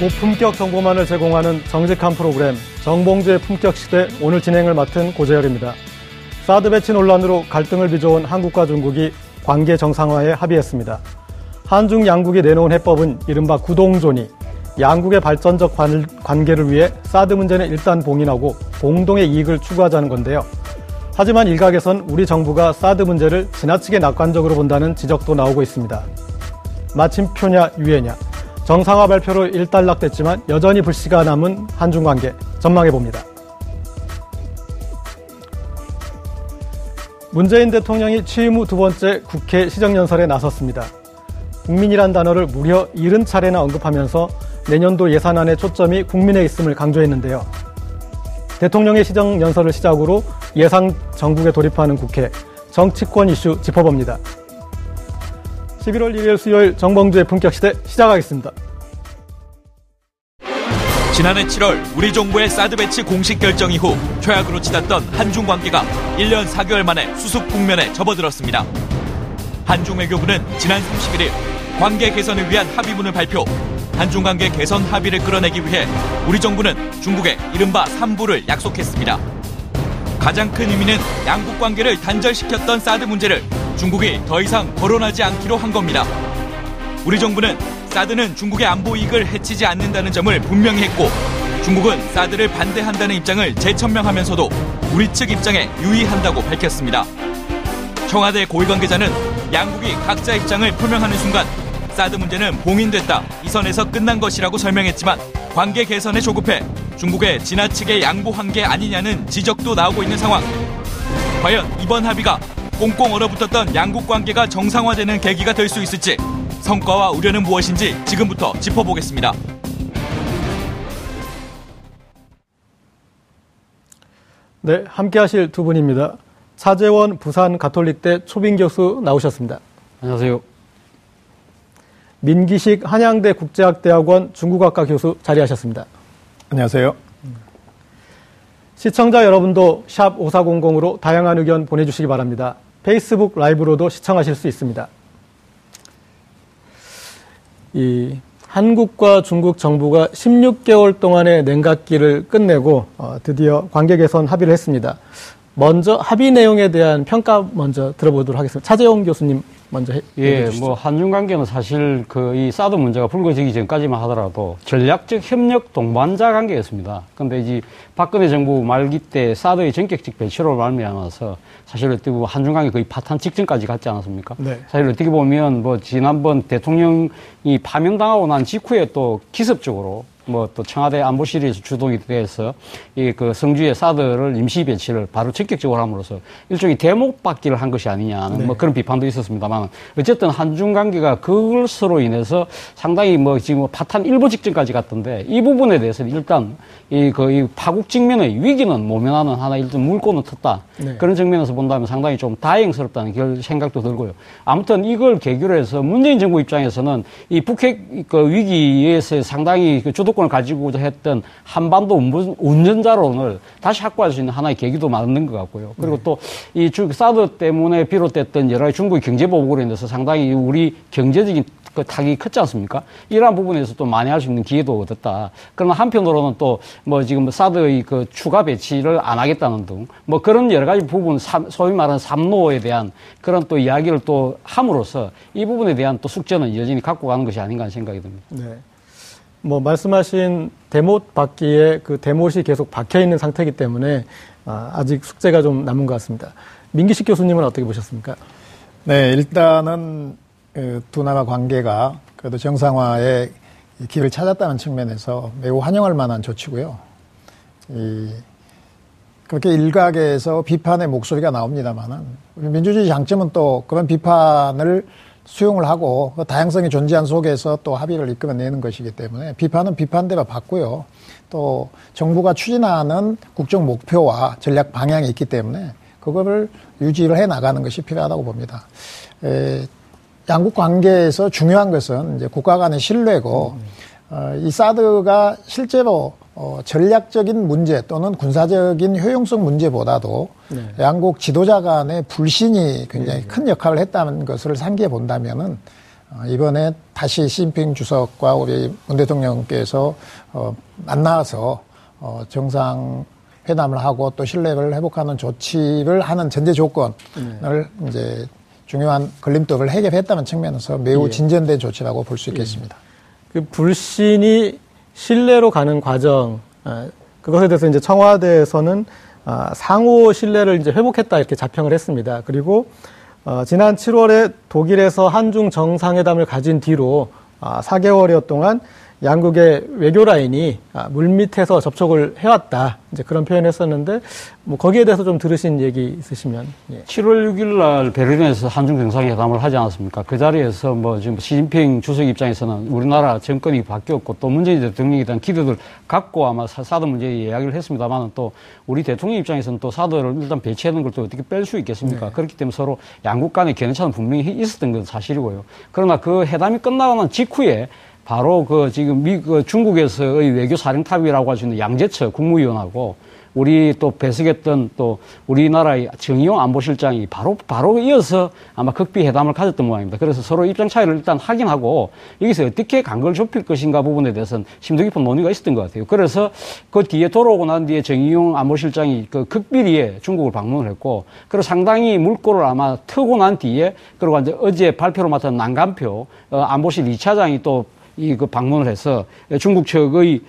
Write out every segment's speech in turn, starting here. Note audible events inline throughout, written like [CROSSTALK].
고품격 정보만을 제공하는 정직한 프로그램 정봉주의 품격 시대 오늘 진행을 맡은 고재열입니다. 사드 배치 논란으로 갈등을 빚어온 한국과 중국이 관계 정상화에 합의했습니다. 한중 양국이 내놓은 해법은 이른바 구동존이 양국의 발전적 관, 관계를 위해 사드 문제는 일단 봉인하고 공동의 이익을 추구하자는 건데요. 하지만 일각에선 우리 정부가 사드 문제를 지나치게 낙관적으로 본다는 지적도 나오고 있습니다. 마침표냐 유예냐 정상화 발표로 일단락됐지만 여전히 불씨가 남은 한중 관계 전망해 봅니다. 문재인 대통령이 취임 후 두 번째 국회 시정연설에 나섰습니다. 국민이란 단어를 무려 70차례나 언급하면서 내년도 예산안의 초점이 국민에 있음을 강조했는데요. 대통령의 시정연설을 시작으로 예상 정국에 돌입하는 국회, 정치권 이슈 짚어봅니다. 11월 1일 수요일 정봉주의 품격시대 시작하겠습니다. 지난해 7월 우리 정부의 사드 배치 공식 결정 이후 최악으로 치닫던 한중 관계가 1년 4개월 만에 수습 국면에 접어들었습니다. 한중 외교부는 지난 31일 관계 개선을 위한 합의문을 발표. 한중 관계 개선 합의를 끌어내기 위해 우리 정부는 중국에 이른바 3부를 약속했습니다. 가장 큰 의미는 양국 관계를 단절시켰던 사드 문제를 중국이 더 이상 거론하지 않기로 한 겁니다. 우리 정부는 사드는 중국의 안보 이익을 해치지 않는다는 점을 분명히 했고 중국은 사드를 반대한다는 입장을 재천명하면서도 우리 측 입장에 유의한다고 밝혔습니다. 청와대 고위 관계자는 양국이 각자 입장을 표명하는 순간 사드 문제는 봉인됐다 이 선에서 끝난 것이라고 설명했지만 관계 개선에 조급해 중국에 지나치게 양보한 게 아니냐는 지적도 나오고 있는 상황. 과연 이번 합의가 꽁꽁 얼어붙었던 양국 관계가 정상화되는 계기가 될 수 있을지 성과와 우려는 무엇인지 지금부터 짚어보겠습니다. 네, 함께 하실 두 분입니다. 차재원 부산 가톨릭대 초빙 교수 나오셨습니다. 안녕하세요. 민기식 한양대 국제학대학원 중국학과 교수 자리하셨습니다. 안녕하세요. 시청자 여러분도 샵 5400으로 다양한 의견 보내주시기 바랍니다. 페이스북 라이브로도 시청하실 수 있습니다. 이 한국과 중국 정부가 16개월 동안의 냉각기를 끝내고 어, 드디어 관계 개선 합의를 했습니다. 먼저 합의 내용에 대한 평가 먼저 들어보도록 하겠습니다. 차재용 교수님 먼저 해, 예. 뭐 한중 관계는 사실 그 이 사드 문제가 불거지기 전까지만 하더라도 전략적 협력 동반자 관계였습니다. 근데 이제 박근혜 정부 말기 때 사드의 전격적 배치로 말미암아서 사실 어떻게 보면 한중 관계 거의 파탄 직전까지 갔지 않았습니까? 네. 사실 어떻게 보면 뭐 지난번 대통령이 파면당하고 난 직후에 또 기습적으로 뭐 또 청와대 안보실에서 주동이 돼서 이 그 성주의 사드를 임시 배치를 바로 적극적으로 함으로써 일종의 대목 받기를 한 것이 아니냐는 네. 뭐 그런 비판도 있었습니다만 어쨌든 한중 관계가 그것으로 인해서 상당히 뭐 지금 파탄 일보 직전까지 갔던데 이 부분에 대해서는 일단 이 그 이 파국 직면의 위기는 모면하는 하나 일단 물꼬는 텄다 네. 그런 측면에서 본다면 상당히 좀 다행스럽다는 결 생각도 들고요. 아무튼 이걸 계기로 해서 문재인 정부 입장에서는 이 북핵 그 위기에서 상당히 그 주 도권을 가지고자 했던 한반도 운전- 운전자론을 다시 확보할 수 있는 하나의 계기도 만든 것 같고요. 그리고 또이 사드 때문에 비롯됐던 여러 가지 중국의 경제 보복으로 인해서 상당히 우리 경제적인 그 타격이 컸지 않습니까? 이러한 부분에서 또 만회할 수 있는 기회도 얻었다. 그러나 한편으로는 또 뭐 지금 사드의 그 추가 배치를 안 하겠다는 등 뭐 그런 여러 가지 부분, 삼- 소위 말하는 삼노에 대한 그런 또 이야기를 또 함으로써 이 부분에 대한 또 숙제는 여전히 갖고 가는 것이 아닌가 하는 생각이 듭니다. 네. 뭐 말씀하신 대못 받기에 그 대못이 계속 박혀 있는 상태이기 때문에 아, 아직 숙제가 좀 남은 것 같습니다. 민기식 교수님은 어떻게 보셨습니까? 네, 일단은 그두 나라 관계가 그래도 정상화의 이 길을 찾았다는 측면에서 매우 환영할 만한 조치고요. 이 그렇게 일각에서 비판의 목소리가 나옵니다만은 민주주의 장점은 또 그런 비판을 수용을 하고 그 다양성이 존재한 속에서 또 합의를 이끌어내는 것이기 때문에 비판은 비판대로 받고요. 또 정부가 추진하는 국정 목표와 전략 방향이 있기 때문에 그거를 유지를 해 나가는 것이 필요하다고 봅니다. 에, 양국 관계에서 중요한 것은 이제 국가 간의 신뢰고 어, 이 사드가 실제로 어, 전략적인 문제 또는 군사적인 효용성 문제보다도 양국 지도자 간의 불신이 굉장히 큰 역할을 했다는 것을 상기해 본다면은 어, 이번에 다시 시진핑 주석과 우리 문 대통령께서 어, 만나서 어, 정상 회담을 하고 또 신뢰를 회복하는 조치를 하는 전제 조건을 이제 중요한 걸림돌을 해결했다는 측면에서 매우 진전된 조치라고 볼 수 있겠습니다. 그 불신이 신뢰로 가는 과정, 아, 그것에 대해서 이제 청와대에서는 아, 상호 신뢰를 이제 회복했다 이렇게 자평을 했습니다. 그리고 어, 지난 7월에 독일에서 한중 정상회담을 가진 뒤로 아, 4개월여 동안 양국의 외교 라인이 아, 물밑에서 접촉을 해왔다. 이제 그런 표현했었는데 뭐 거기에 대해서 좀 들으신 얘기 있으시면 예. 7월 6일 날 베를린에서 한중 정상회담을 하지 않았습니까? 그 자리에서 뭐 지금 시진핑 주석 입장에서는 우리나라 정권이 바뀌었고 또 문재인 대통령에 대한 기대들 갖고 아마 사- 사드 문제 이야기를 했습니다만 또 우리 대통령 입장에서는 또 사드를 일단 배치하는 걸 또 어떻게 뺄 수 있겠습니까? 그렇기 때문에 서로 양국 간의 견해차는 분명히 있었던 건 사실이고요. 그러나 그 회담이 끝나고 난 직후에 바로 그 지금 미, 그 중국에서의 외교 사령탑이라고 할 수 있는 양재처 국무위원하고 우리 또 배석했던 또 우리나라의 정의용 안보실장이 바로 바로 이어서 아마 극비 회담을 가졌던 모양입니다. 그래서 서로 입장 차이를 일단 확인하고 여기서 어떻게 간걸 좁힐 것인가 부분에 대해서는 심도 깊은 논의가 있었던 것 같아요. 그래서 그 뒤에 돌아오고 난 뒤에 정의용 안보실장이 그 극비리에 중국을 방문을 했고 그리고 상당히 물꼬를 아마 트고 난 뒤에 그리고 이제 어제 발표로 맡은 난간표 어, 안보실 2차장이 또 이 그 방문을 해서 중국 측의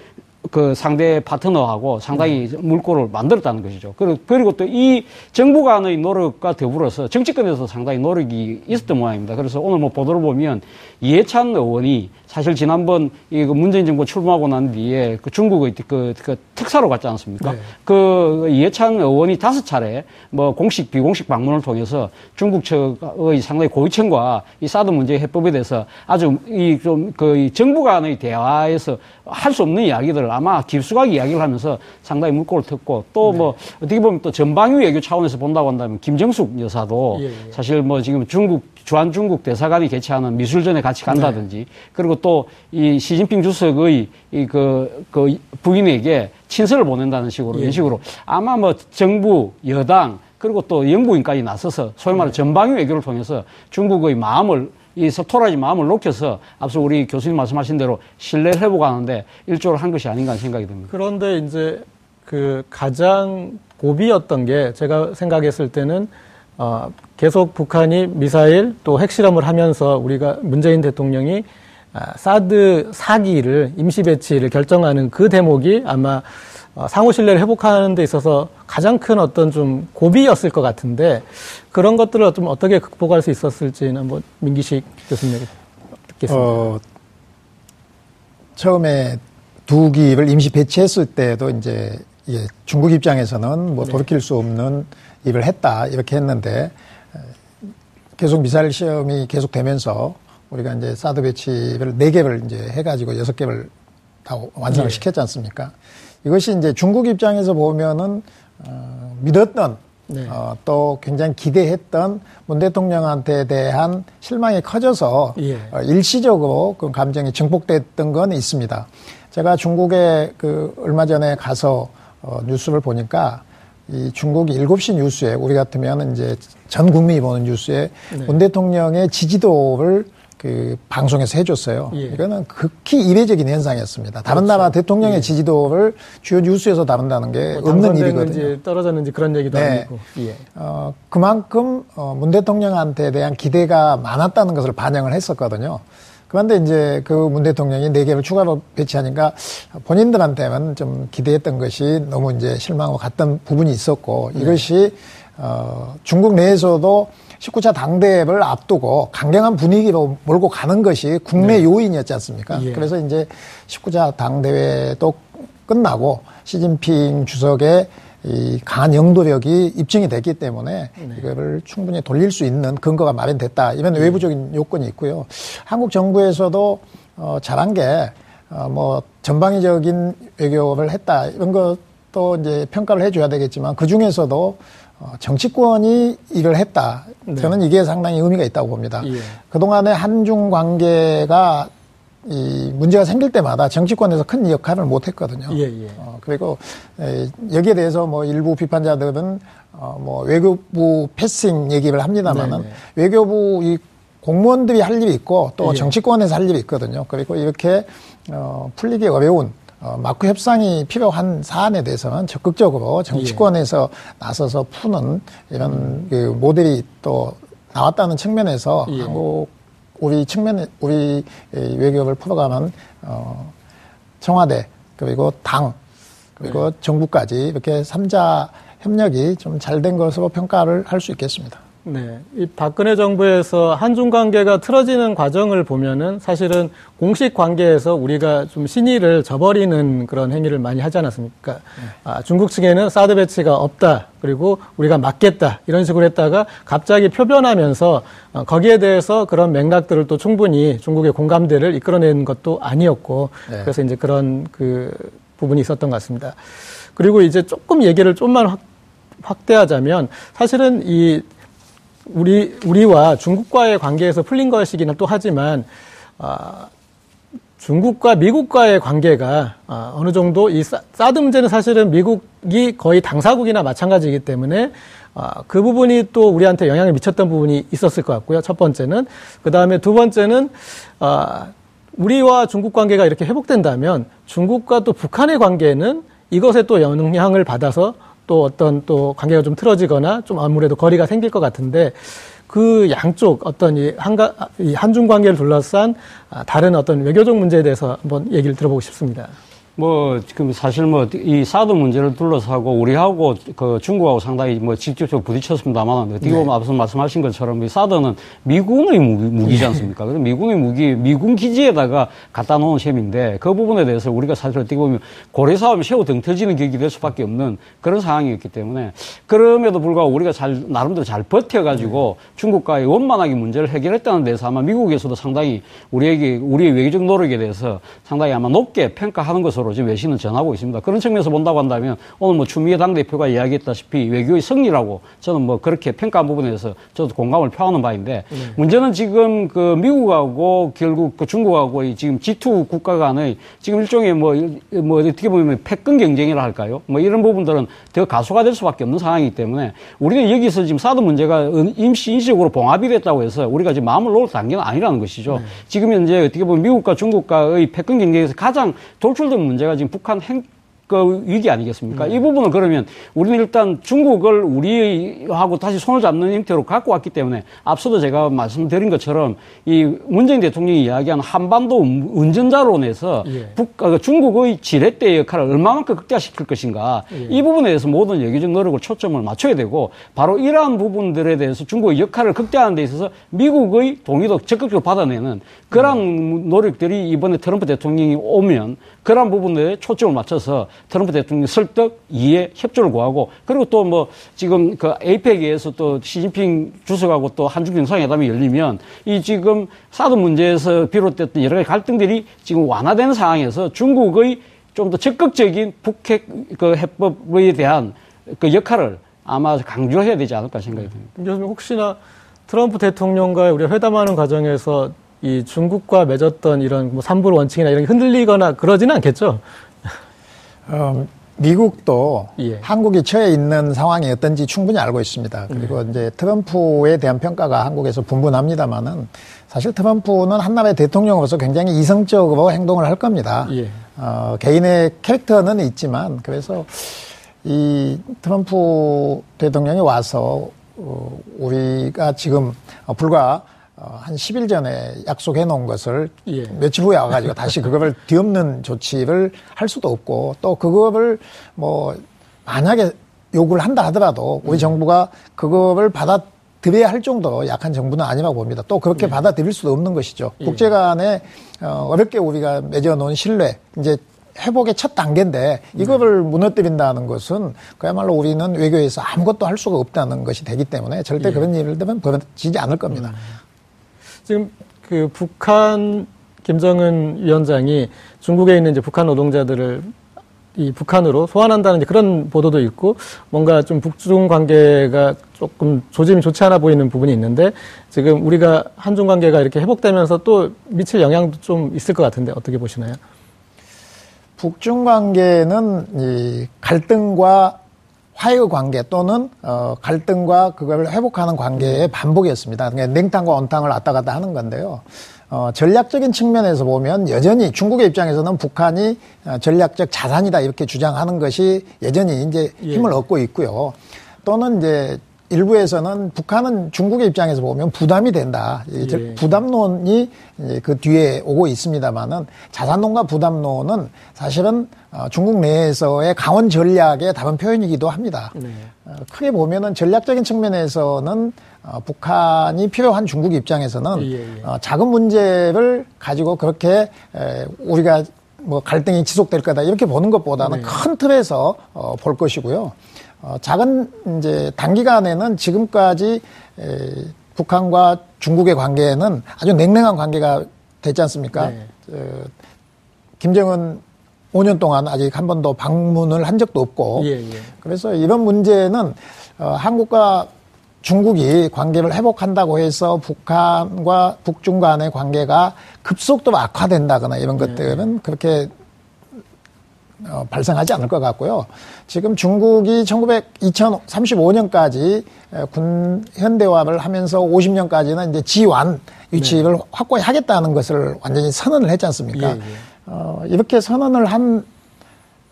그 상대 파트너하고 상당히 물꼬를 만들었다는 것이죠. 그리고, 그리고 또 이 정부 간의 노력과 더불어서 정치권에서 상당히 노력이 있었던 모양입니다. 그래서 오늘 뭐 보도를 보면 이해찬 의원이 사실 지난번 이그 문재인 정부 출범하고 난 뒤에 그 중국의 그, 그 특사로 갔지 않습니까? 그 이해찬 의원이 다섯 차례 뭐 공식 비공식 방문을 통해서 중국 측의 상당히 고위층과 이 사드 문제 해법에 대해서 아주 이 좀 그 정부 간의 대화에서 할 수 없는 이야기들을 아마 깊숙하게 이야기를 하면서 상당히 물꼬를 텄고 또뭐 어떻게 보면 또 전방위 외교 차원에서 본다고 한다면 김정숙 여사도 예, 예. 사실 뭐 지금 중국 주한 중국 대사관이 개최하는 미술전에 같이 간다든지 그리고 또 이 시진핑 주석의 이그 그 부인에게 친서를 보낸다는 식으로 이런 식으로 아마 뭐 정부 여당 그리고 또 영부인까지 나서서 소위 말해 전방위 외교를 통해서 중국의 마음을 이 서토라지 마음을 녹여서 앞서 우리 교수님 말씀하신 대로 신뢰 회복하는데 일조를 한 것이 아닌가 하는 생각이 듭니다. 그런데 이제 그 가장 고비였던 게 제가 생각했을 때는 어, 계속 북한이 미사일 또 핵실험을 하면서 우리가 문재인 대통령이 아, 사드 사기를 임시 배치를 결정하는 그 대목이 아마 어, 상호 신뢰를 회복하는 데 있어서 가장 큰 어떤 좀 고비였을 것 같은데 그런 것들을 좀 어떻게 극복할 수 있었을지는 한번 민기식 교수님에게 듣겠습니다. 어, 처음에 두 기를 임시 배치했을 때도 이제 예, 중국 입장에서는 뭐 돌이킬 수 없는 일을 했다 이렇게 했는데 계속 미사일 시험이 계속되면서 우리가 이제 사드 배치를 네 개를 이제 해가지고 여섯 개를 다 완성을 예. 시켰지 않습니까? 이것이 이제 중국 입장에서 보면은 어, 믿었던 네. 어, 또 굉장히 기대했던 문 대통령한테 대한 실망이 커져서 예. 어, 일시적으로 그 감정이 증폭됐던 건 있습니다. 제가 중국에 그 얼마 전에 가서 어, 뉴스를 보니까 이 중국 7시 뉴스에 우리 같으면 이제 전 국민이 보는 뉴스에 네. 문 대통령의 지지도를 그 방송에서 해줬어요. 예. 이거는 극히 이례적인 현상이었습니다. 다른 나라 대통령의 지지도를 주요 뉴스에서 다룬다는 게 뭐 없는 일이거든요. 떨어졌는지 그런 얘기도 네. 아니고. 예. 어, 그만큼 어, 문 대통령한테 대한 기대가 많았다는 것을 반영을 했었거든요. 그런데 이제 그 문 대통령이 네 개를 추가로 배치하니까 본인들한테는 좀 기대했던 것이 너무 이제 실망하고 갔던 부분이 있었고 이것이 어, 중국 내에서도 19차 당대회를 앞두고 강경한 분위기로 몰고 가는 것이 국내 요인이었지 않습니까? 예. 그래서 이제 19차 당대회도 끝나고 시진핑 주석의 이 강한 영도력이 입증이 됐기 때문에 이거를 충분히 돌릴 수 있는 근거가 마련됐다. 이런 외부적인 요건이 있고요. 한국 정부에서도 어, 잘한 게 어, 뭐 전방위적인 외교를 했다. 이런 것도 이제 평가를 해줘야 되겠지만 그 중에서도 어, 정치권이 일을 했다. 저는 이게 상당히 의미가 있다고 봅니다. 예. 그동안의 한중 관계가 이 문제가 생길 때마다 정치권에서 큰 역할을 못 했거든요. 예, 예. 어, 그리고 에, 여기에 대해서 뭐 일부 비판자들은 어, 뭐 외교부 패싱 얘기를 합니다만은 네, 네. 외교부 이 공무원들이 할 일이 있고 또 예. 정치권에서 할 일이 있거든요. 그리고 이렇게 어, 풀리기 어려운 어, 마크 협상이 필요한 사안에 대해서는 적극적으로 정치권에서 나서서 푸는 이런 그 모델이 또 나왔다는 측면에서 예. 한국 우리 측면에 우리 이 외교를 풀어가는 어, 청와대 그리고 당 그리고 정부까지 이렇게 삼자 협력이 좀 잘 된 것으로 평가를 할 수 있겠습니다. 네. 이 박근혜 정부에서 한중 관계가 틀어지는 과정을 보면은 사실은 공식 관계에서 우리가 좀 신의를 저버리는 그런 행위를 많이 하지 않았습니까? 아, 중국 측에는 사드 배치가 없다. 그리고 우리가 막겠다. 이런 식으로 했다가 갑자기 표변하면서 어, 거기에 대해서 그런 맥락들을 또 충분히 중국의 공감대를 이끌어낸 것도 아니었고 네. 그래서 이제 그런 그 부분이 있었던 것 같습니다. 그리고 이제 조금 얘기를 좀만 확, 확대하자면 사실은 이 우리 우리와 중국과의 관계에서 풀린 것이기는 또 하지만 아, 중국과 미국과의 관계가 아, 어느 정도 이 사- 사드 문제는 사실은 미국이 거의 당사국이나 마찬가지이기 때문에 아, 그 부분이 또 우리한테 영향을 미쳤던 부분이 있었을 것 같고요. 첫 번째는 그 다음에 두 번째는 아, 우리와 중국 관계가 이렇게 회복된다면 중국과 또 북한의 관계는 이것에 또 영향을 받아서 또 어떤 또 관계가 좀 틀어지거나 좀 아무래도 거리가 생길 것 같은데 그 양쪽 어떤 이 한가 이 한중 관계를 둘러싼 아, 다른 어떤 외교적 문제에 대해서 한번 얘기를 들어보고 싶습니다. 뭐 지금 사실 뭐 이 사드 문제를 둘러싸고 우리하고 그 중국하고 상당히 뭐 직접적으로 부딪혔습니다만 어떻게 보면 앞서 말씀하신 것처럼 이 사드는 미군의 무기, 지 않습니까? 그래서 미군의 무기, 미군 기지에다가 갖다 놓은 셈인데 그 부분에 대해서 우리가 사실 어떻게 보면 고래 싸움이 새우 등 터지는 격이 될 수밖에 없는 그런 상황이었기 때문에 그럼에도 불구하고 우리가 잘 나름대로 잘 버텨가지고 중국과의 원만하게 문제를 해결했다는 데서 아마 미국에서도 상당히 우리에게 우리의 외교적 노력에 대해서 상당히 아마 높게 평가하는 것으로 지금 외신은 전하고 있습니다. 그런 측면에서 본다고 한다면 오늘 뭐 추미애 당대표가 이야기했다시피 외교의 승리라고 저는 뭐 그렇게 평가한 부분에 대해서 저도 공감을 표하는 바인데 문제는 지금 그 미국하고 결국 그 중국하고 이 지금 G2 국가 간의 지금 일종의 뭐, 일- 뭐 어떻게 보면 패권 경쟁이라 할까요? 뭐 이런 부분들은 더 가소가 될 수밖에 없는 상황이기 때문에 우리는 여기서 지금 사드 문제가 은- 임시 인식으로 봉합이 됐다고 해서 우리가 지금 마음을 놓을 단계는 아니라는 것이죠. 지금 현재 어떻게 보면 미국과 중국과의 패권 경쟁에서 가장 돌출된 문제가 지금 북한 핵, 그 위기 아니겠습니까? 이 부분을 그러면 우리는 일단 중국을 우리하고 다시 손을 잡는 형태로 갖고 왔기 때문에 앞서도 제가 말씀드린 것처럼 이 문재인 대통령이 이야기한 한반도 운전자론에서 예. 북, 어, 중국의 지렛대 역할을 얼마만큼 극대화시킬 것인가 이 부분에 대해서 모든 예기적 노력을 초점을 맞춰야 되고 바로 이러한 부분들에 대해서 중국의 역할을 극대화하는 데 있어서 미국의 동의도 적극적으로 받아내는 그런 노력들이 이번에 트럼프 대통령이 오면 그런 부분에 초점을 맞춰서 트럼프 대통령이 설득, 이해, 협조를 구하고 그리고 또 뭐 지금 그 에이펙에서 또 시진핑 주석하고 또 한중 정상회담이 열리면 이 지금 사드 문제에서 비롯됐던 여러 가지 갈등들이 지금 완화되는 상황에서 중국의 좀 더 적극적인 북핵 그 해법에 대한 그 역할을 아마 강조해야 되지 않을까 생각이 듭니다. 김 교수님 혹시나 트럼프 대통령과 우리가 회담하는 과정에서 이 중국과 맺었던 이런 뭐 삼불 원칙이나 이런 게 흔들리거나 그러지는 않겠죠? 어, 미국도 예. 한국이 처해 있는 상황이 어떤지 충분히 알고 있습니다. 그리고 이제 트럼프에 대한 평가가 한국에서 분분합니다만은 사실 트럼프는 한나라의 대통령으로서 굉장히 이성적으로 행동을 할 겁니다. 예. 어, 개인의 캐릭터는 있지만 그래서 이 트럼프 대통령이 와서 어, 우리가 지금 어, 불과 어, 한 10일 전에 약속해 놓은 것을 예. 며칠 후에 와가지고 다시 그거를 [LAUGHS] 뒤엎는 조치를 할 수도 없고 또 그거를 뭐 만약에 요구를 한다 하더라도 우리 정부가 그거를 받아들여야 할 정도로 약한 정부는 아니라고 봅니다. 또 그렇게 받아들일 수도 없는 것이죠. 국제 간에 어, 어렵게 우리가 맺어놓은 신뢰 이제 회복의 첫 단계인데 이거를 무너뜨린다는 것은 그야말로 우리는 외교에서 아무것도 할 수가 없다는 것이 되기 때문에 절대 그런 일을 되면 벌어지지 않을 겁니다. 지금 그 북한 김정은 위원장이 중국에 있는 이제 북한 노동자들을 이 북한으로 소환한다는 그런 보도도 있고 뭔가 좀 북중 관계가 조금 조짐이 좋지 않아 보이는 부분이 있는데 지금 우리가 한중 관계가 이렇게 회복되면서 또 미칠 영향도 좀 있을 것 같은데 어떻게 보시나요? 북중 관계는 이 갈등과 화해의 관계 또는 어 갈등과 그걸 회복하는 관계의 반복이었습니다. 그러니까 냉탕과 온탕을 왔다 갔다 하는 건데요. 어 전략적인 측면에서 보면 여전히 중국의 입장에서는 북한이 어, 전략적 자산이다 이렇게 주장하는 것이 여전히 이제 힘을 얻고 있고요. 또는 이제 일부에서는 북한은 중국의 입장에서 보면 부담이 된다. 예. 부담론이 그 뒤에 오고 있습니다만은 자산론과 부담론은 사실은 어, 중국 내에서의 강원 전략의 다른 표현이기도 합니다. 네. 어, 크게 보면은 전략적인 측면에서는 어, 북한이 필요한 중국 입장에서는 예, 예. 어, 작은 문제를 가지고 그렇게 에, 우리가 뭐 갈등이 지속될 거다 이렇게 보는 것보다는 네. 큰 틀에서 어, 볼 것이고요. 어, 작은 이제 단기간에는 지금까지 에, 북한과 중국의 관계는 아주 냉랭한 관계가 됐지 않습니까? 네. 어, 김정은 5년 동안 아직 한 번도 방문을 한 적도 없고 예, 예. 그래서 이런 문제는 어, 한국과 중국이 관계를 회복한다고 해서 북한과 북중 간의 관계가 급속도로 악화된다거나 이런 것들은 그렇게 어, 발생하지 않을 것 같고요. 지금 중국이 1900, 2035년까지 군 현대화를 하면서 50년까지는 이제 지완 위치를 확고히 하겠다는 것을 완전히 선언을 했지 않습니까? 예, 예. 어, 이렇게 선언을 한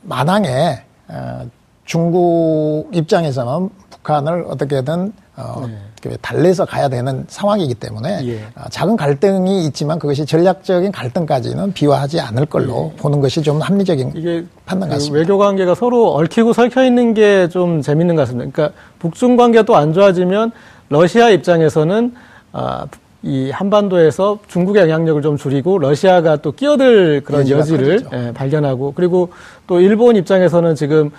마당에 어, 중국 입장에서는 북한을 어떻게든 어, 그 달래서 가야 되는 상황이기 때문에 예. 어, 작은 갈등이 있지만 그것이 전략적인 갈등까지는 비화하지 않을 걸로 보는 것이 좀 합리적인 이게 판단 그 같습니다. 외교 관계가 서로 얽히고 설켜 있는 게 좀 재밌는 것 같습니다. 그러니까 북중 관계가 또 안 좋아지면 러시아 입장에서는 아, 이 한반도에서 중국의 영향력을 좀 줄이고 러시아가 또 끼어들 그런 여지를. 예, 발견하고 그리고 또 일본 입장에서는 지금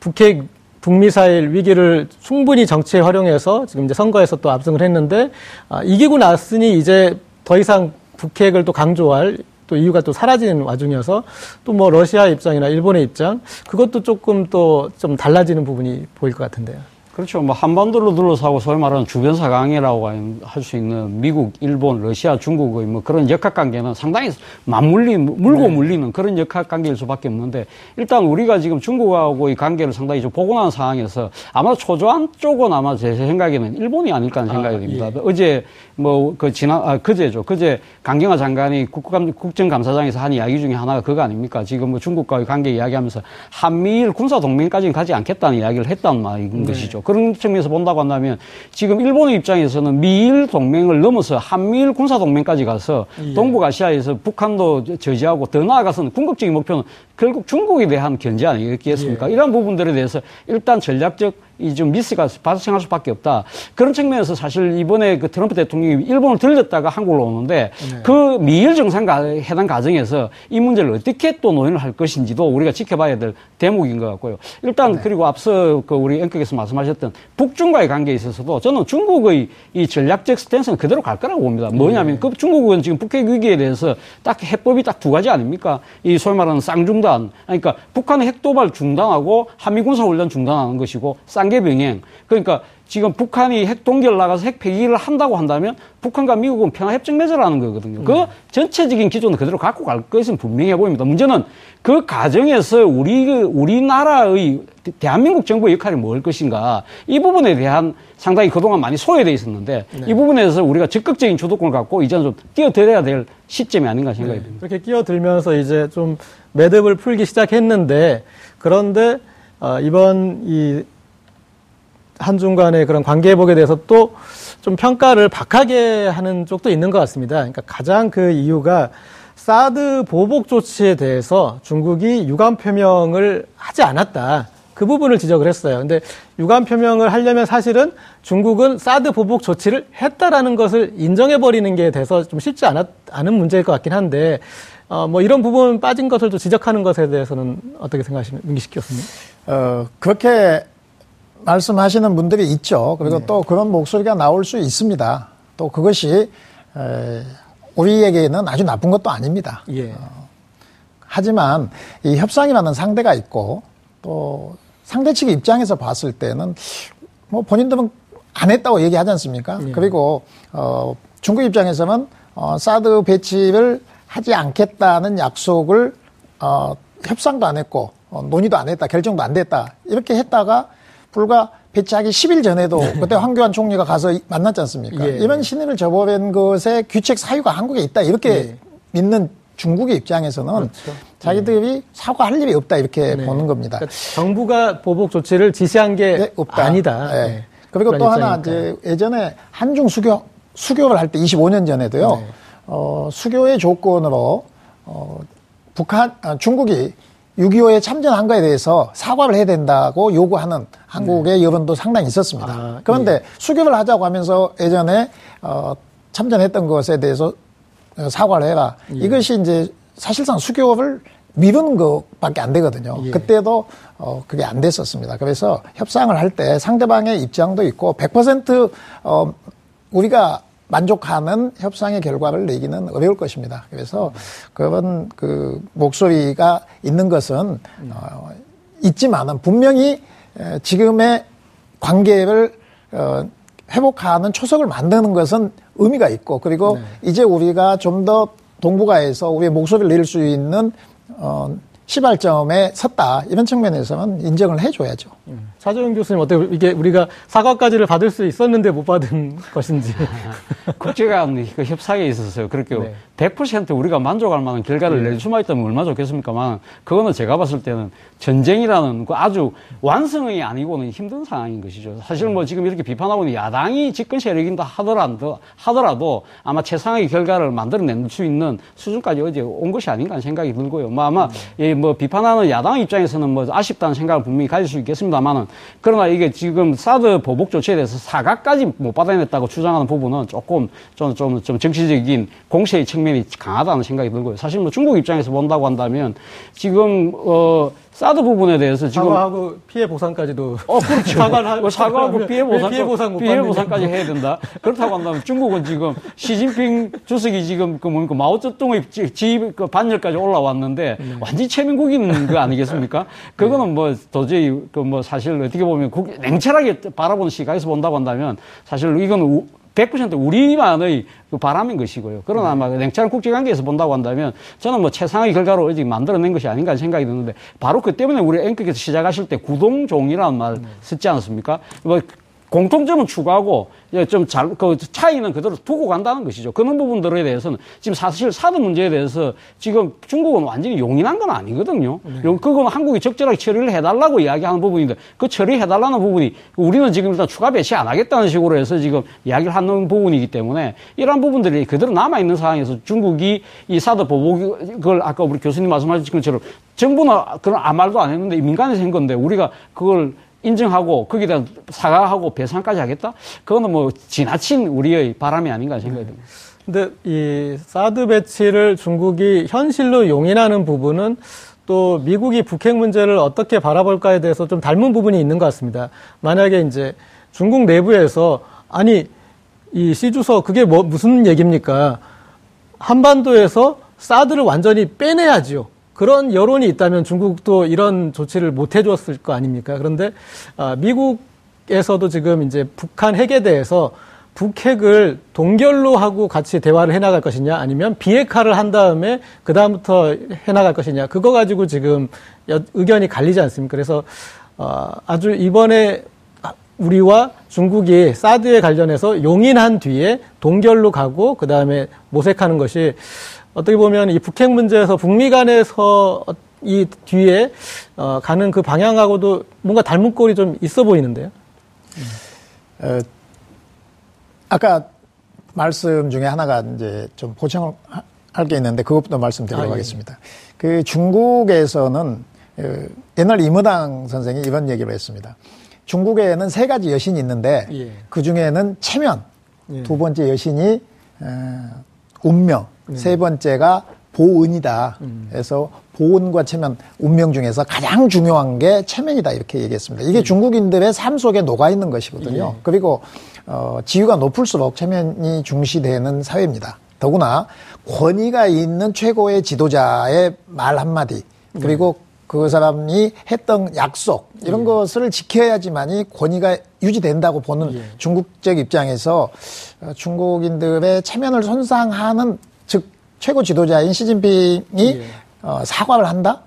북핵 북미사일 위기를 충분히 정치에 활용해서 지금 이제 선거에서 또 압승을 했는데 아, 이기고 났으니 이제 더 이상 북핵을 또 강조할 또 이유가 또 사라지는 와중이어서 또 뭐 러시아 입장이나 일본의 입장 그것도 조금 또 좀 달라지는 부분이 보일 것 같은데요. 그렇죠. 뭐 한반도를 둘러싸고 소위 말하는 주변 사강이라고 할 수 있는 미국, 일본, 러시아, 중국의 뭐 그런 역학 관계는 상당히 맞물리 물고 네. 물리는 그런 역학 관계일 수밖에 없는데 일단 우리가 지금 중국하고의 관계를 상당히 좀 복원한 상황에서 아마 초조한 쪽은 아마 제 생각에는 일본이 아닐까 하는 생각이 아, 듭니다. 예. 어제 뭐 그 지난 아 그제죠. 그제 강경화 장관이 국감 국정감사장에서 한 이야기 중에 하나가 그거 아닙니까? 지금 뭐 중국과의 관계 이야기하면서 한미일 군사 동맹까지는 가지 않겠다는 이야기를 했단 말인 네. 것이죠. 그런 측면에서 본다고 한다면 지금 일본의 입장에서는 미일 동맹을 넘어서 한미일 군사 동맹까지 가서 예. 동북아시아에서 북한도 저지하고 더 나아가서는 궁극적인 목표는 결국 중국에 대한 견제 아니겠습니까? 예. 이런 부분들에 대해서 일단 전략적 이 좀 미스가 발생할 수밖에 없다. 그런 측면에서 사실 이번에 그 트럼프 대통령이 일본을 들렸다가 한국으로 오는데 네. 그 미일 정상과 해당 과정에서 이 문제를 어떻게 또 논의를 할 것인지도 우리가 지켜봐야 될 대목인 것 같고요. 일단 네. 그리고 앞서 그 우리 앵커께서 말씀하셨던 북중과의 관계에 있어서도 저는 중국의 이 전략적 스탠스는 그대로 갈 거라고 봅니다. 뭐냐면 네. 그 중국은 지금 북핵 위기에 대해서 딱 해법이 딱 두 가지 아닙니까? 이 소위 말하는 쌍중단. 그러니까 북한의 핵도발 중단하고 한미군사 훈련 중단하는 것이고 쌍 단계 병행. 그러니까 지금 북한이 핵 동결 나가서 핵 폐기를 한다고 한다면 북한과 미국은 평화 협정 맺으라는 거거든요. 그 네. 전체적인 기조는 그대로 갖고 갈 것은 분명해 보입니다. 문제는 그 과정에서 우리, 우리나라의 대한민국 정부의 역할이 뭘 것인가 이 부분에 대한 상당히 그동안 많이 소외돼 있었는데 네. 이 부분에서 우리가 적극적인 주도권을 갖고 이제는 좀 뛰어들어야 될 시점이 아닌가 생각이 네. 듭니다. 그렇게 끼어들면서 이제 좀 매듭을 풀기 시작했는데 그런데 어, 이번 이 한중 간의 그런 관계 회복에 대해서 또 좀 평가를 박하게 하는 쪽도 있는 것 같습니다. 그러니까 가장 그 이유가 사드 보복 조치에 대해서 중국이 유감 표명을 하지 않았다. 그 부분을 지적을 했어요. 근데 유감 표명을 하려면 사실은 중국은 사드 보복 조치를 했다라는 것을 인정해 버리는 게 돼서 좀 쉽지 않았, 않은 문제일 것 같긴 한데 어, 뭐 이런 부분 빠진 것을 또 지적하는 것에 대해서는 어떻게 생각하시는 민기식 교수님? 어, 그렇게 말씀하시는 분들이 있죠. 그리고 네. 또 그런 목소리가 나올 수 있습니다. 또 그것이 에, 우리에게는 아주 나쁜 것도 아닙니다. 예. 어, 하지만 이 협상이라는 상대가 있고 또 상대 측 입장에서 봤을 때는 뭐 본인들은 안 했다고 얘기하지 않습니까? 예. 그리고 어, 중국 입장에서는 어, 사드 배치를 하지 않겠다는 약속을 어, 협상도 안 했고 어, 논의도 안 했다, 결정도 안 됐다 이렇게 했다가 불과 배치하기 10일 전에도 네. 그때 황교안 총리가 가서 만났지 않습니까? 예. 이런 신의를 저버린 것에 규책 사유가 한국에 있다 이렇게 예. 믿는 중국의 입장에서는 그렇죠. 자기들이 예. 사과할 일이 없다 이렇게 네. 보는 겁니다. 그러니까 정부가 보복 조치를 지시한 게 네, 없다. 아니다. 네. 네. 그리고 또 하나 이제 예전에 한중 수교 수교를 할 때 25년 전에도요. 네. 어, 수교의 조건으로 어, 북한 아, 중국이 6.25에 참전한 거에 대해서 사과를 해야 된다고 요구하는 한국의 네. 여론도 상당히 있었습니다. 아, 그런데 예. 수교를 하자고 하면서 예전에 어, 참전했던 것에 대해서 어, 사과를 해라. 예. 이것이 이제 사실상 수교를 미루는 것밖에 안 되거든요. 예. 그때도 어, 그게 안 됐었습니다. 그래서 협상을 할 때 상대방의 입장도 있고 100% 어, 우리가 만족하는 협상의 결과를 내기는 어려울 것입니다. 그래서 그런 그 목소리가 있는 것은 어, 있지만은 분명히 지금의 관계를 어, 회복하는 초석을 만드는 것은 의미가 있고 그리고 네. 이제 우리가 좀 더 동북아에서 우리의 목소리를 내릴 수 있는 어, 시발점에 섰다 이런 측면에서는 인정을 해줘야죠. 음. 차재용 교수님 어때 이게 우리가 사과까지를 받을 수 있었는데 못 받은 [LAUGHS] 것인지 [LAUGHS] 국제간 그 협상에 있어서요 그렇게 네. 100% 우리가 만족할 만한 결과를 네. 낼 수만 있다면 얼마나 좋겠습니까만 그거는 제가 봤을 때는 전쟁이라는 그 아주 완성이 아니고는 힘든 상황인 것이죠. 사실 뭐 지금 이렇게 비판하고 있는 야당이 집권 세력인다 하더라도 하더라도 아마 최상의 결과를 만들어낼 수 있는 수준까지 어제 온 것이 아닌가 하는 생각이 들고요. 뭐 아마 음. 뭐 비판하는 야당 입장에서는 뭐 아쉽다는 생각을 분명히 가질 수 있겠습니다 만은 그러나 이게 지금 사드 보복 조치에 대해서 사과까지 못 받아냈다고 주장하는 부분은 조금 좀, 좀, 좀 정치적인 공세의 측면이 강하다는 생각이 들고요. 사실 뭐 중국 입장에서 본다고 한다면 지금, 어, 사드 부분에 대해서 지금 사과하고 피해 보상까지도 어, 그렇죠. [LAUGHS] 사과를 뭐 사과하고 피해 보상, 피해 보상 못 피해 보상까지 해야 된다. 그렇다고 한다면 중국은 지금 시진핑 주석이 지금 그 뭡니까 마오쩌둥의 지, 그 반열까지 올라왔는데 네. 완전 최민국인 거 아니겠습니까? [LAUGHS] 그거는 뭐 도저히 그 뭐 사실 어떻게 보면 국- 냉철하게 바라보는 시각에서 본다고 한다면 사실 이건 우- 100% 우리만의 그 바람인 것이고요. 그러나 아마 냉철한 국제관계에서 본다고 한다면 저는 뭐 최상의 결과로 어제 만들어낸 것이 아닌가 생각이 드는데 바로 그 때문에 우리 앵커께서 시작하실 때 구동종이라는 말 쓰지 않았습니까? 뭐 공통점은 추구하고 예, 좀 잘, 그 차이는 그대로 두고 간다는 것이죠. 그런 부분들에 대해서는 지금 사실 사드 문제에 대해서 지금 중국은 완전히 용인한 건 아니거든요. 용- 그건 한국이 적절하게 처리를 해달라고 이야기하는 부분인데 그 처리해달라는 부분이 우리는 지금 일단 추가 배치 안 하겠다는 식으로 해서 지금 이야기를 하는 부분이기 때문에 이러한 부분들이 그대로 남아 있는 상황에서 중국이 이 사드 보복을 아까 우리 교수님 말씀하신 것처럼 정부는 그런 아무 말도 안 했는데 민간에서 한 건데 우리가 그걸 인정하고 거기에 대한 사과하고 배상까지 하겠다? 그거는 뭐 지나친 우리의 바람이 아닌가 생각이 듭니다. 근데 이 사드 배치를 중국이 현실로 용인하는 부분은 또 미국이 북핵 문제를 어떻게 바라볼까에 대해서 좀 닮은 부분이 있는 것 같습니다. 만약에 이제 중국 내부에서 아니 이 시주서 그게 뭐 무슨 얘기입니까? 한반도에서 사드를 완전히 빼내야지요. 그런 여론이 있다면 중국도 이런 조치를 못 해줬을 거 아닙니까? 그런데 아, 미국에서도 지금 이제 북한 핵에 대해서 북핵을 동결로 하고 같이 대화를 해나갈 것이냐 아니면 비핵화를 한 다음에 그 다음부터 해나갈 것이냐 그거 가지고 지금 여- 의견이 갈리지 않습니까? 그래서 어, 아주 이번에 우리와 중국이 사드에 관련해서 용인한 뒤에 동결로 가고 그 다음에 모색하는 것이 어떻게 보면 이 북핵 문제에서 북미 간에서 이 뒤에 어, 가는 그 방향하고도 뭔가 닮은 꼴이 좀 있어 보이는데요. 어, 아까 말씀 중에 하나가 이제 좀 보충할 게 있는데 그것부터 말씀드리도록 아, 예. 하겠습니다. 그 중국에서는 어, 옛날 이무당 선생이 이런 얘기를 했습니다. 중국에는 세 가지 여신이 있는데 예. 그 중에는 체면, 예. 두 번째 여신이 어, 운명, 세 번째가 보은이다. 그래서 보은과 체면, 운명 중에서 가장 중요한 게 체면이다 이렇게 얘기했습니다. 이게 중국인들의 삶 속에 녹아 있는 것이거든요. 그리고 어, 지위가 높을수록 체면이 중시되는 사회입니다. 더구나 권위가 있는 최고의 지도자의 말 한마디 그리고 그 사람이 했던 약속 이런 것을 지켜야지만이 권위가 유지된다고 보는 중국적 입장에서 어, 중국인들의 체면을 손상하는 즉 최고 지도자인 시진핑이 어, 사과를 한다?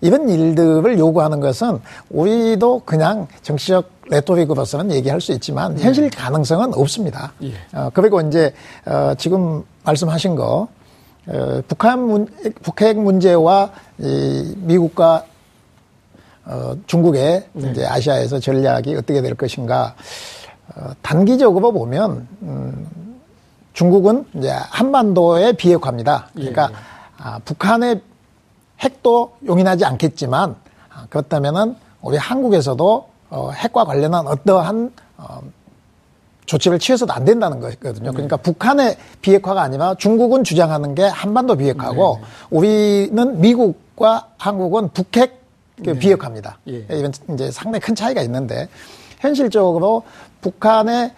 이런 일들을 요구하는 것은 우리도 그냥 정치적 레토릭으로서는 얘기할 수 있지만 현실 가능성은 없습니다. 어, 그리고 이제 어, 지금 말씀하신 거 어, 북한 문, 북핵 문제와 이 미국과 어, 중국의 이제 아시아에서 전략이 어떻게 될 것인가 어, 단기적으로 보면 음, 중국은 이제 한반도의 비핵화입니다. 그러니까 아, 북한의 핵도 용인하지 않겠지만 아, 그렇다면은 우리 한국에서도 어, 핵과 관련한 어떠한 어, 조치를 취해서도 안 된다는 거거든요. 그러니까 북한의 비핵화가 아니라 중국은 주장하는 게 한반도 비핵화고 우리는 미국과 한국은 북핵 그 비핵화입니다. 예. 이건 이제 상당히 큰 차이가 있는데 현실적으로 북한의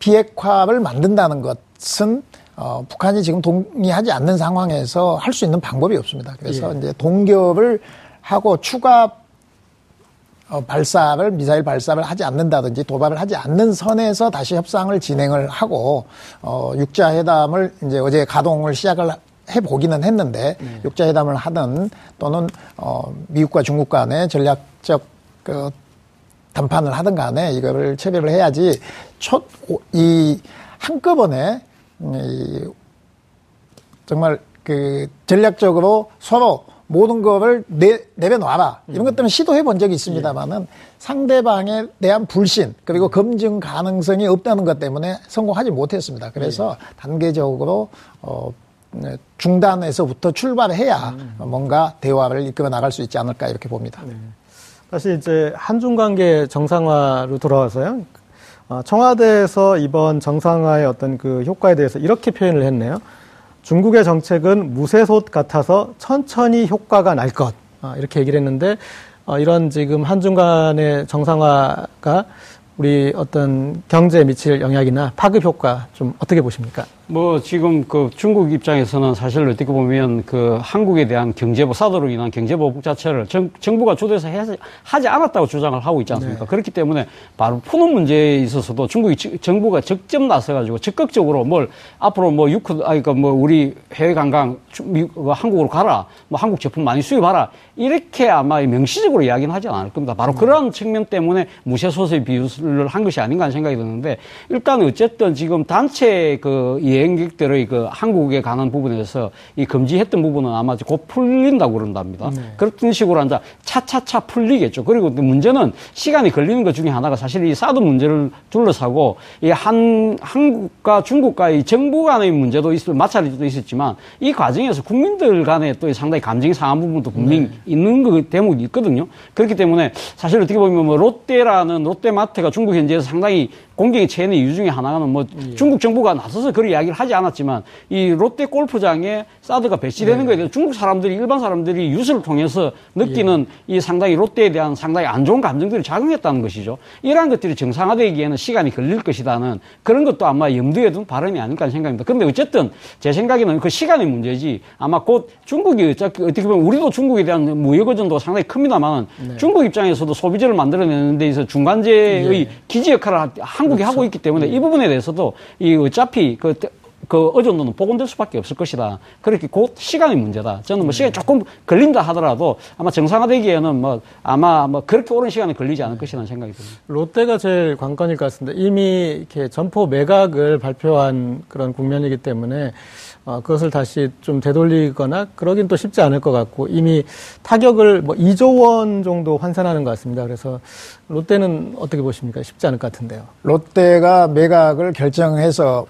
비핵화를 만든다는 것은 어, 북한이 지금 동의하지 않는 상황에서 할 수 있는 방법이 없습니다. 그래서 예. 이제 동결을 하고 추가 어, 발사를 미사일 발사를 하지 않는다든지 도발을 하지 않는 선에서 다시 협상을 진행을 하고 어, 육자 회담을 이제 어제 가동을 시작을 해 보기는 했는데 육자 회담을 하든 또는 어, 미국과 중국 간의 전략적 그 담판을 하든 간에 이거를 처리를 해야지 첫이 한꺼번에 이 정말 그 전략적으로 서로 모든 거를 내, 내려놔라. 이런 것 때문에 시도해 본 적이 있습니다만은 상대방에 대한 불신 그리고 검증 가능성이 없다는 것 때문에 성공하지 못했습니다. 그래서 단계적으로 어, 네, 중단에서부터 출발해야 뭔가 대화를 이끌어 나갈 수 있지 않을까 이렇게 봅니다. 사실 이제 한중 관계 정상화로 돌아와서요. 어, 청와대에서 이번 정상화의 어떤 그 효과에 대해서 이렇게 표현을 했네요. 중국의 정책은 무쇠솥 같아서 천천히 효과가 날 것. 아, 이렇게 얘기를 했는데 어, 이런 지금 한중 간의 정상화가 우리 어떤 경제에 미칠 영향이나 파급 효과 좀 어떻게 보십니까? 뭐 지금 그 중국 입장에서는 사실 어떻게 보면 그 한국에 대한 경제보 사도로 인한 경제보복 자체를 정, 부가 주도해서 해, 하지 않았다고 주장을 하고 있지 않습니까? 네. 그렇기 때문에 바로 푸는 문제에 있어서도 중국이 정부가 직접 나서가지고 적극적으로 뭘 앞으로 뭐 유크 아니 그뭐 그러니까 우리 해외 관광 미국, 한국으로 가라 뭐 한국 제품 많이 수입하라 이렇게 아마 명시적으로 이야기는 하지 않을 겁니다. 바로 네. 그러한 측면 때문에 무쇠소세 비율을 한 것이 아닌가 하는 생각이 드는데 일단 어쨌든 지금 단체 그 여행객들의 그 한국에 가는 부분에서 이 금지했던 부분은 아마 곧 풀린다고 그런답니다. 네. 그런 식으로 앉아 차차차 풀리겠죠. 그리고 문제는 시간이 걸리는 것 중에 하나가 사실 이 사드 문제를 둘러싸고 이 한 한국과 중국과의 정부 간의 문제도 있을 마찰도 있었지만 이 과정에서 국민들 간에 또 상당히 감정이 상한 부분도 분명히 네. 있는 그 대목이 있거든요. 그렇기 때문에 사실 어떻게 보면 뭐 롯데라는 롯데마트가 중국 현지에서 상당히 공경이 체인의 이유 중에 하나는 뭐 예. 중국 정부가 나서서 그런 이야기를 하지 않았지만 이 롯데 골프장에 사드가 배치되는 네. 거에 대해서 중국 사람들이 일반 사람들이 뉴스를 통해서 느끼는 예. 이 상당히 롯데에 대한 상당히 안 좋은 감정들이 작용했다는 것이죠. 이러한 것들이 정상화되기에는 시간이 걸릴 것이다는 그런 것도 아마 염두에 둔 발언이 아닐까 생각입니다. 그런데 어쨌든 제 생각에는 그 시간의 문제지 아마 곧 중국이 어떻게 보면 우리도 중국에 대한 무역 의존도가 상당히 큽니다만 네. 중국 입장에서도 소비재를 만들어내는 데 있어서 중간재의 예. 기지 역할을 한 한국이 그렇죠. 하고 있기 때문에 이 부분에 대해서도 이 어차피 그, 그 어정도는 복원될 수밖에 없을 것이다. 그렇게 곧 시간의 문제다. 저는 뭐 시간이 네. 조금 걸린다 하더라도 아마 정상화되기에는 뭐 아마 뭐 그렇게 오랜 시간이 걸리지 않을 것이라는 생각이 듭니다. 롯데가 제일 관건일 것 같습니다. 이미 이렇게 점포 매각을 발표한 그런 국면이기 때문에 어, 그것을 다시 좀 되돌리거나 그러긴 또 쉽지 않을 것 같고 이미 타격을 뭐 2조 원 정도 환산하는 것 같습니다. 그래서 롯데는 어떻게 보십니까? 쉽지 않을 것 같은데요. 롯데가 매각을 결정해서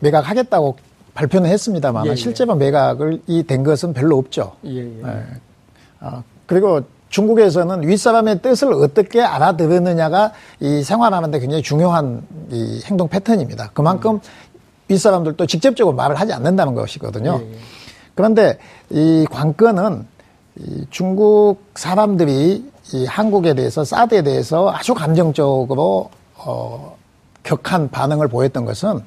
매각하겠다고 발표는 했습니다만 예, 예. 실제로 매각을 이 된 것은 별로 없죠. 예, 예. 예. 어, 그리고 중국에서는 윗사람의 뜻을 어떻게 알아들었느냐가 이 생활하는데 굉장히 중요한 이 행동 패턴입니다. 그만큼 음. 윗사람들도 직접적으로 말을 하지 않는다는 것이거든요. 그런데 이 관건은 이 중국 사람들이 이 한국에 대해서 사드에 대해서 아주 감정적으로 어, 격한 반응을 보였던 것은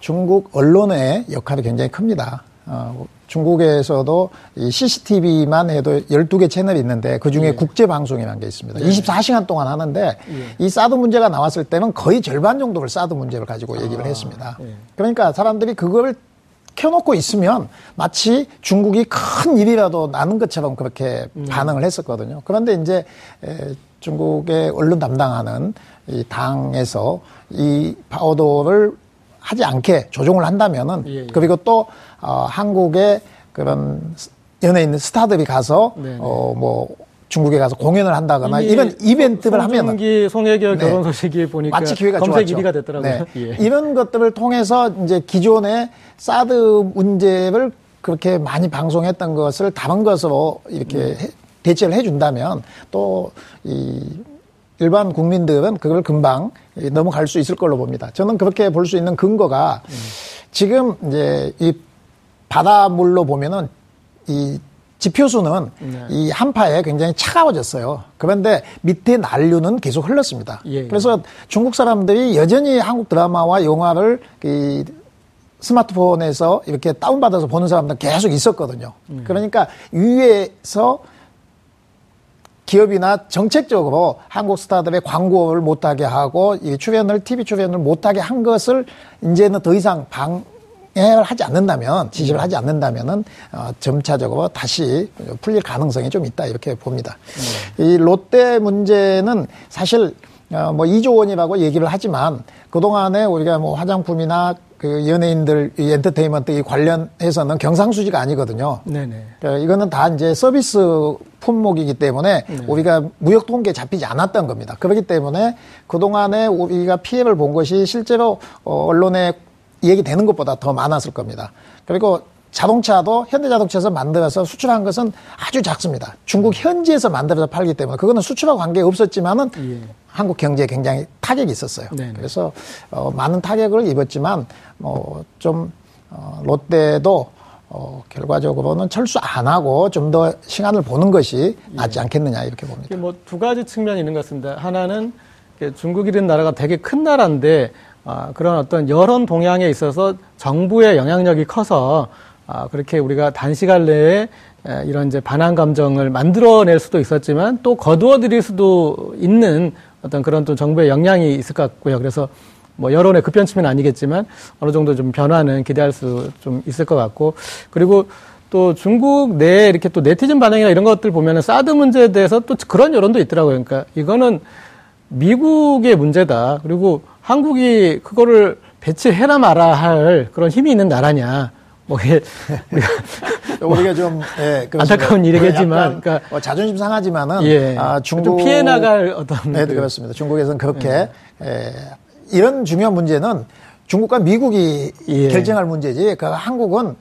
중국 언론의 역할이 굉장히 큽니다. 어, 중국에서도 이 CCTV만 해도 12개 채널이 있는데 그 중에 예. 국제 방송이라는 게 있습니다. 네. 24시간 동안 하는데 예. 이 사드 문제가 나왔을 때는 거의 절반 정도를 사드 문제를 가지고 얘기를 아, 했습니다. 예. 그러니까 사람들이 그걸 켜놓고 있으면 마치 중국이 큰 일이라도 나는 것처럼 그렇게 음. 반응을 했었거든요. 그런데 이제 중국의 언론 담당하는 이 당에서 이 파워도를 하지 않게 조종을 한다면은 예, 예. 그리고 또 어, 한국의 그런 연예인 스타들이 가서 네, 네. 어뭐 중국에 가서 공연을 한다거나 이런 이벤트를 하면 은 송혜교 네. 결혼 소식이 보니까 마치 기회가 검색 좋았죠. 1위가 됐더라고요. 네. 예. 이런 것들을 통해서 이제 기존의 사드 문제를 그렇게 많이 방송했던 것을 다른 것으로 이렇게 음. 해, 대체를 해준다면 또 이 일반 국민들은 그걸 금방 넘어갈 수 있을 걸로 봅니다. 저는 그렇게 볼 수 있는 근거가 지금 이제 이 바닷물로 보면은 이 지표수는 네. 이 한파에 굉장히 차가워졌어요. 그런데 밑에 난류는 계속 흘렀습니다. 예, 예. 그래서 중국 사람들이 여전히 한국 드라마와 영화를 이 스마트폰에서 이렇게 다운받아서 보는 사람들 계속 있었거든요. 음. 그러니까 위에서 기업이나 정책적으로 한국 스타들의 광고를 못하게 하고 이 출연을 TV 출연을 못하게 한 것을 이제는 더 이상 방 해를 하지 않는다면 지지를 하지 않는다면은 어, 점차적으로 다시 풀릴 가능성이 좀 있다 이렇게 봅니다. 네. 이 롯데 문제는 사실 어, 뭐 2조 원이라고 얘기를 하지만 그동안에 우리가 뭐 화장품이나 그 연예인들 이 엔터테인먼트 이 관련해서는 경상수지가 아니거든요. 네네. 그러니까 이거는 다 이제 서비스 품목이기 때문에 네. 우리가 무역 통계에 잡히지 않았던 겁니다. 그렇기 때문에 그동안에 우리가 피해를 본 것이 실제로 어, 언론에 얘기되는 것보다 더 많았을 겁니다. 그리고 자동차도 현대자동차에서 만들어서 수출한 것은 아주 작습니다. 중국 현지에서 만들어서 팔기 때문에 그거는 수출과 관계 없었지만은 예. 한국 경제에 굉장히 타격이 있었어요. 네네. 그래서 어, 많은 타격을 입었지만 뭐좀 어, 롯데도 어, 결과적으로는 철수 안 하고 좀 더 시간을 보는 것이 낫지 않겠느냐 이렇게 봅니다. 뭐 두 가지 측면이 있는 것 같습니다. 하나는 중국이라는 나라가 되게 큰 나라인데 아, 그런 어떤 여론 동향에 있어서 정부의 영향력이 커서 아, 그렇게 우리가 단시간 내에 에, 이런 이제 반항 감정을 만들어낼 수도 있었지만 또 거두어 드릴 수도 있는 어떤 그런 또 정부의 역량이 있을 것 같고요. 그래서 뭐 여론의 급변치는 아니겠지만 어느 정도 좀 변화는 기대할 수 좀 있을 것 같고 그리고 또 중국 내에 이렇게 또 네티즌 반응이나 이런 것들 보면은 사드 문제에 대해서 또 그런 여론도 있더라고요. 그러니까 이거는 미국의 문제다. 그리고 한국이 그거를 배치해라 마라 할 그런 힘이 있는 나라냐. 뭐 이게 [LAUGHS] 우리가 좀 예, 안타까운 일이겠지만, 그러니까 뭐 자존심 상하지만은 예, 아, 중국 피해 나갈 어떤 네, 그, 그렇습니다. 중국에서는 그렇게 예. 예, 이런 중요한 문제는 중국과 미국이 예. 결정할 문제지. 그 한국은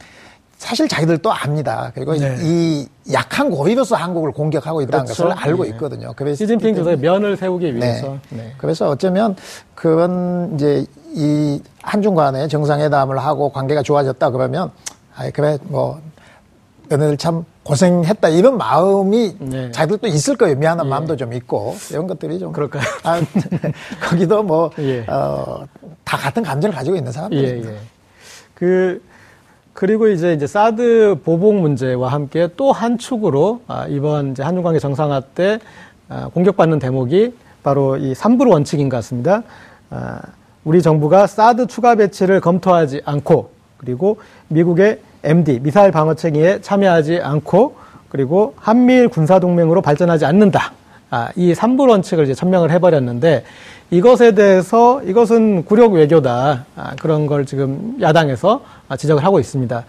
사실 자기들도 압니다. 그리고 네. 이 약한 고리로서 한국을 공격하고 있다는 그렇죠. 것을 알고 네. 있거든요. 그래서 시진핑 주석의 면을 세우기 네. 위해서. 네. 네. 그래서 어쩌면 그건 이제 이 한중 간에 정상회담을 하고 관계가 좋아졌다 그러면 아이 그래 뭐 너네들 참 고생했다 이런 마음이 네. 자기들도 있을 거예요. 미안한 예. 마음도 좀 있고 이런 것들이 좀 그럴까요? 아, [LAUGHS] 거기도 뭐 예. 어, 다 같은 감정을 가지고 있는 사람들입니다. 예, 예. 그 그리고 이제 이제 사드 보복 문제와 함께 또 한 축으로 아, 이번 이제 한중 관계 정상화 때 아, 공격받는 대목이 바로 이 삼불 원칙인 것 같습니다. 아, 우리 정부가 사드 추가 배치를 검토하지 않고 그리고 미국의 MD 미사일 방어 체계에 참여하지 않고 그리고 한미일 군사 동맹으로 발전하지 않는다. 아, 이 삼불 원칙을 이제 천명을 해버렸는데 이것에 대해서 이것은 굴욕 외교다 아, 그런 걸 지금 야당에서 지적을 하고 있습니다.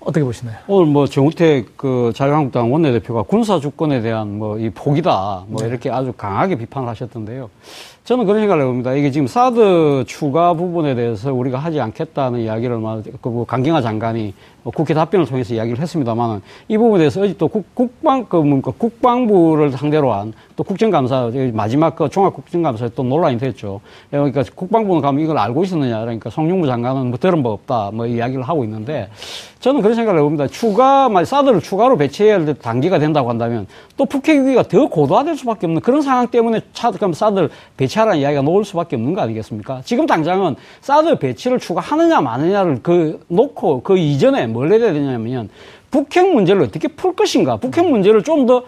어떻게 보시나요? 오늘 뭐 정우택 그 자유한국당 원내대표가 군사 주권에 대한 뭐 이 포기다 뭐 네. 이렇게 아주 강하게 비판을 하셨던데요. 저는 그런 생각을 해봅니다. 이게 지금 사드 추가 부분에 대해서 우리가 하지 않겠다는 이야기를 그뭐 강경화 장관이 뭐 국회 답변을 통해서 이야기를 했습니다만은 이 부분에 대해서 국, 국방 그 뭔가 국방부를 상대로 한 또 국정감사 마지막 그 종합 국정감사에 또 논란이 됐죠. 그러니까 국방부는 가면 이걸 알고 있었느냐 그러니까 송영무 장관은 뭐 들은 바 없다 뭐 이야기를 하고 있는데 저는 그런 생각을 해봅니다. 추가 만 사드를 추가로 배치해야 할 단계가 된다고 한다면 또 북핵 위기가 더 고도화될 수밖에 없는 그런 상황 때문에 사드 그럼 사드를 배치 하라는 이야기가 나올 수밖에 없는 거 아니겠습니까? 지금 당장은 사드 배치를 추가하느냐 마느냐를 그 놓고 그 이전에 뭘 내려야 되냐면 북핵 문제를 어떻게 풀 것인가. 북핵 문제를 좀더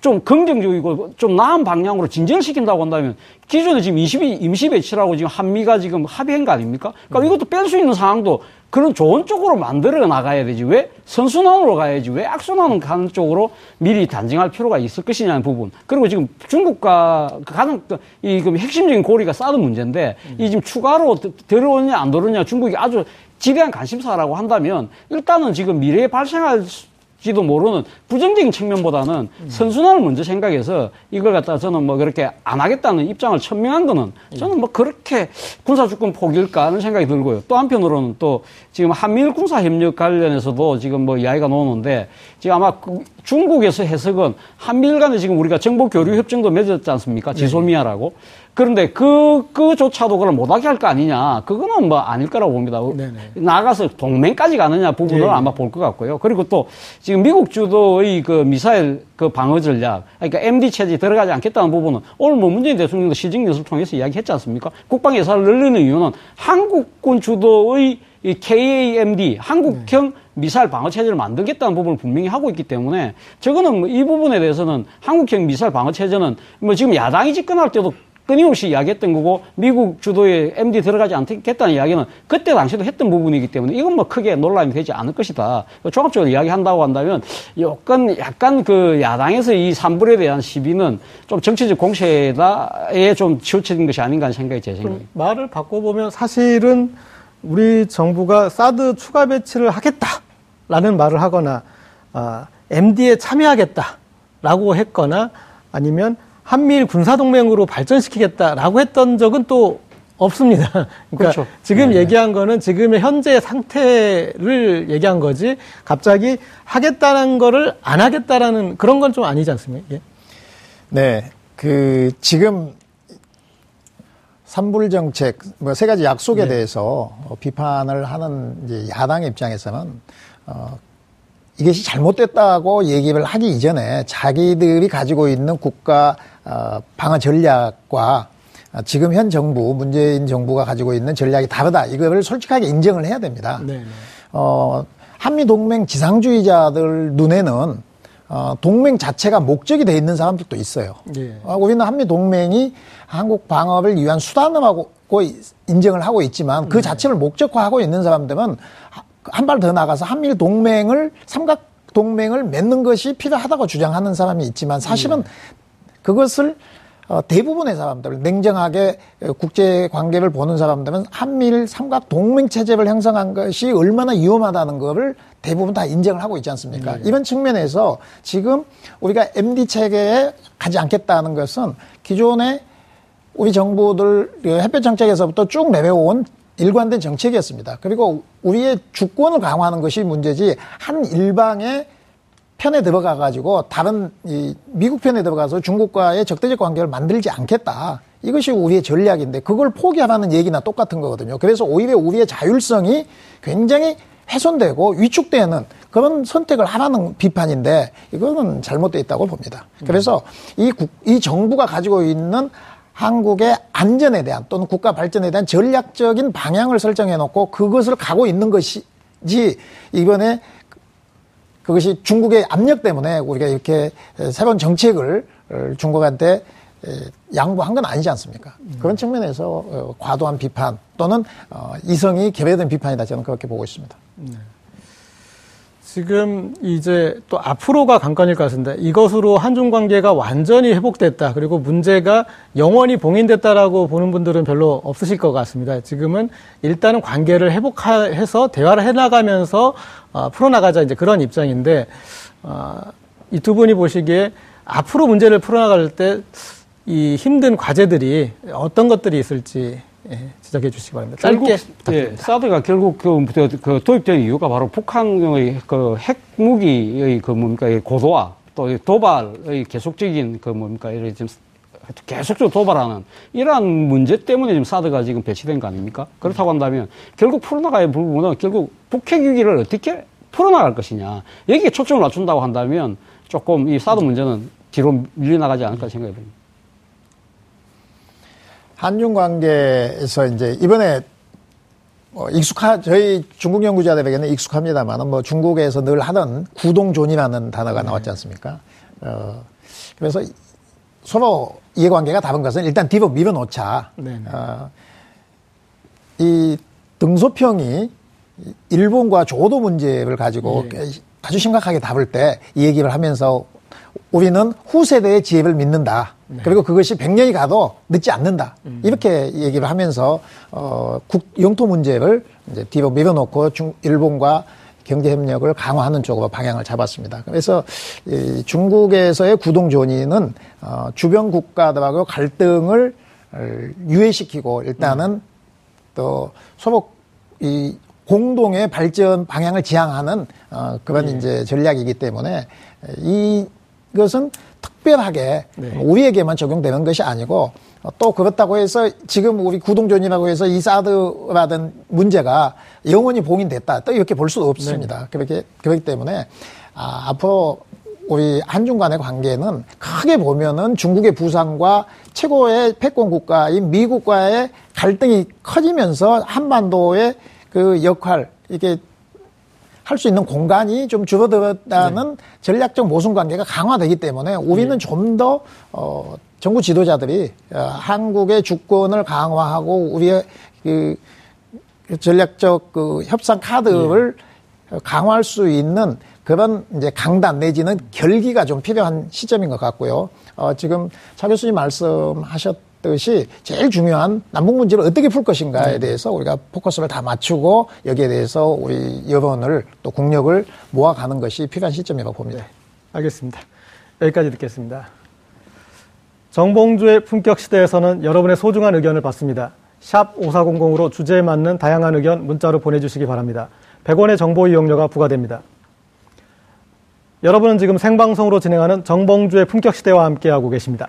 좀 긍정적이고 좀 나은 방향으로 진전시킨다고 한다면 기존에 지금 22, 임시 배치라고 지금 한미가 지금 합의한 거 아닙니까? 그러니까 이것도 뺄 수 있는 상황도 그런 좋은 쪽으로 만들어 나가야 되지. 왜 선순환으로 가야지. 왜 악순환 가는 쪽으로 미리 단정할 필요가 있을 것이냐는 부분. 그리고 지금 중국과 가장 이 핵심적인 고리가 사드 문제인데 이 지금 추가로 들어오냐 안 들어오냐 중국이 아주 지대한 관심사라고 한다면 일단은 지금 미래에 발생할 지도 모르는 부정적인 측면보다는 음. 선순환을 먼저 생각해서 이걸 갖다가 저는 뭐 그렇게 안 하겠다는 입장을 천명한 거는 저는 뭐 그렇게 군사주권 포기일까 하는 생각이 들고요. 또 한편으로는 또 지금 한미일 군사협력 관련해서도 지금 뭐 이야기가 나오는데 지금 아마 그 중국에서 해석은 한미일 간에 지금 우리가 정보 교류 협정도 맺었지 않습니까? 네. 지소미아라고. 그런데 그, 그조차도 그걸 못하게 할 거 아니냐. 그거는 뭐 아닐 거라고 봅니다. 네네. 나가서 동맹까지 가느냐 부분을 네. 아마 볼 것 같고요. 그리고 또 지금 미국 주도의 그 미사일 그 방어 전략, 그러니까 MD 체제 들어가지 않겠다는 부분은 오늘 뭐 문재인 대통령도 시정 연설을 통해서 이야기했지 않습니까? 국방 예산을 늘리는 이유는 한국군 주도의 이 KAMD, 한국형 네. 미사일 방어 체제를 만들겠다는 부분을 분명히 하고 있기 때문에 저거는 뭐 이 부분에 대해서는 한국형 미사일 방어 체제는 뭐 지금 야당이 집권할 때도 끊임없이 이야기했던 거고 미국 주도의 MD 들어가지 않겠다는 이야기는 그때 당시도 했던 부분이기 때문에 이건 뭐 크게 논란이 되지 않을 것이다. 종합적으로 이야기한다고 한다면 약간 약간 그 야당에서 이 산불에 대한 시비는 좀 정치적 공세에다에 좀 치우쳐진 것이 아닌가 하는 생각이 제 생각입니다. 말을 바꿔보면 사실은 우리 정부가 사드 추가 배치를 하겠다라는 말을 하거나 아, MD에 참여하겠다라고 했거나 아니면 한미일 군사동맹으로 발전시키겠다라고 했던 적은 또 없습니다. [LAUGHS] 그러니까 그렇죠. 지금 네. 얘기한 거는 지금의 현재 상태를 얘기한 거지 갑자기 하겠다는 거를 안 하겠다라는 그런 건 좀 아니지 않습니까? 예. 네. 그 지금 산불 정책 뭐 세 가지 약속에 네. 대해서 비판을 하는 이제 야당 입장에서는 어 이것이 잘못됐다고 얘기를 하기 이전에 자기들이 가지고 있는 국가 어, 방어 전략과 지금 현 정부 문재인 정부가 가지고 있는 전략이 다르다 이거를 솔직하게 인정을 해야 됩니다. 네. 어, 한미 동맹 지상주의자들 눈에는 어, 동맹 자체가 목적이 돼 있는 사람들도 있어요. 예. 어, 우리는 한미 동맹이 한국 방어를 위한 수단으로 인정을 하고 있지만 그 자체를 목적화하고 있는 사람들은 한 발 더 나가서 한미 동맹을 삼각 동맹을 맺는 것이 필요하다고 주장하는 사람이 있지만 사실은 그것을 어, 대부분의 사람들, 냉정하게 국제 관계를 보는 사람들은 한미일 삼각 동맹 체제를 형성한 것이 얼마나 위험하다는 것을 대부분 다 인정을 하고 있지 않습니까? 네. 이런 측면에서 지금 우리가 MD 체계에 가지 않겠다는 것은 기존의 우리 정부들 그 햇볕 정책에서부터 쭉 내려온 일관된 정책이었습니다. 그리고 우리의 주권을 강화하는 것이 문제지 한 일방의 편에 들어가 가지고 다른 이 미국 편에 들어가서 중국과의 적대적 관계를 만들지 않겠다. 이것이 우리의 전략인데 그걸 포기하라는 얘기나 똑같은 거거든요. 그래서 오히려 우리의 자율성이 굉장히 훼손되고 위축되는 그런 선택을 하라는 비판인데 이거는 잘못되어 있다고 봅니다. 그래서 이, 국, 이 정부가 가지고 있는 한국의 안전에 대한 또는 국가 발전에 대한 전략적인 방향을 설정해 놓고 그것을 가고 있는 것이지 이번에 그것이 중국의 압력 때문에 우리가 이렇게 새로운 정책을 중국한테 양보한 건 아니지 않습니까? 그런 측면에서 어, 과도한 비판 또는 어, 이성이 개별된 비판이다 저는 그렇게 보고 있습니다. 네. 지금 이제 또 앞으로가 관건일 것 같은데 이것으로 한중 관계가 완전히 회복됐다 그리고 문제가 영원히 봉인됐다라고 보는 분들은 별로 없으실 것 같습니다. 지금은 일단은 관계를 회복해서 대화를 해나가면서 어, 풀어나가자 이제 그런 입장인데 어, 이 두 분이 보시기에 앞으로 문제를 풀어나갈 때 이 힘든 과제들이 어떤 것들이 있을지 예, 지적해 주시기 바랍니다. 짧게 예, 사드가 결국 그, 그, 그 도입된 이유가 바로 북한의 그 핵무기의 그 뭡니까 고도화 또 도발의 계속적인 그 뭡니까 이런 지금 계속적으로 도발하는 이러한 문제 때문에 지금 사드가 지금 배치된 거 아닙니까? 그렇다고 한다면 결국 풀어나가야 할 부분은 결국 북핵 위기를 어떻게 풀어나갈 것이냐 여기에 초점을 맞춘다고 한다면 조금 이 사드 문제는 뒤로 밀려나가지 않을까 생각해 봅니다. 한중 관계에서 이제 이번에 뭐 익숙하 저희 중국 연구자들에게는 익숙합니다만 뭐 중국에서 늘 하던 구동존이라는 단어가 나왔지 않습니까? 어, 그래서 서로 이해관계가 다른 것은 일단 뒤로 밀어놓자. 어, 이 등소평이 일본과 조도 문제를 가지고 예. 아주 심각하게 다룰 때 이 얘기를 하면서 우리는 후세대의 지혜를 믿는다. 네. 그리고 그것이 100년이 가도 늦지 않는다. 음. 이렇게 얘기를 하면서 어, 국 영토 문제를 이제 뒤로 밀어놓고 중, 일본과 경제 협력을 강화하는 쪽으로 방향을 잡았습니다. 그래서 이 중국에서의 구동 존의는 어, 주변 국가들하고 갈등을 유예시키고 일단은 음. 또 서로 이 공동의 발전 방향을 지향하는 어, 그런 예. 이제 전략이기 때문에 이 이것은 특별하게 네. 우리에게만 적용되는 것이 아니고 또 그렇다고 해서 지금 우리 구동존이라고 해서 이 사드라든 문제가 영원히 봉인됐다 또 이렇게 볼 수도 없습니다. 네. 그렇게 그렇기 때문에 아, 앞으로 우리 한중 간의 관계는 크게 보면은 중국의 부상과 최고의 패권 국가인 미국과의 갈등이 커지면서 한반도의 그 역할 이게 할 수 있는 공간이 좀 줄어들었다는 네. 전략적 모순 관계가 강화되기 때문에 우리는 네. 좀더 어, 정부 지도자들이 어, 한국의 주권을 강화하고 우리의 그 전략적 그 협상 카드를 네. 강화할 수 있는 그런 이제 강단 내지는 결기가 좀 필요한 시점인 것 같고요. 어, 지금 차 교수님 말씀하셨 듯이 제일 중요한 남북 문제를 어떻게 풀 것인가에 네. 대해서 우리가 포커스를 다 맞추고 여기에 대해서 우리 여론을 또 국력을 모아가는 것이 필요한 시점이라고 봅니다. 네. 알겠습니다. 여기까지 듣겠습니다. 정봉주의 품격 시대에서는 여러분의 소중한 의견을 받습니다. 샵 5400으로 주제에 맞는 다양한 의견 문자로 보내주시기 바랍니다. 100원의 정보 이용료가 부과됩니다. 여러분은 지금 생방송으로 진행하는 정봉주의 품격 시대와 함께하고 계십니다.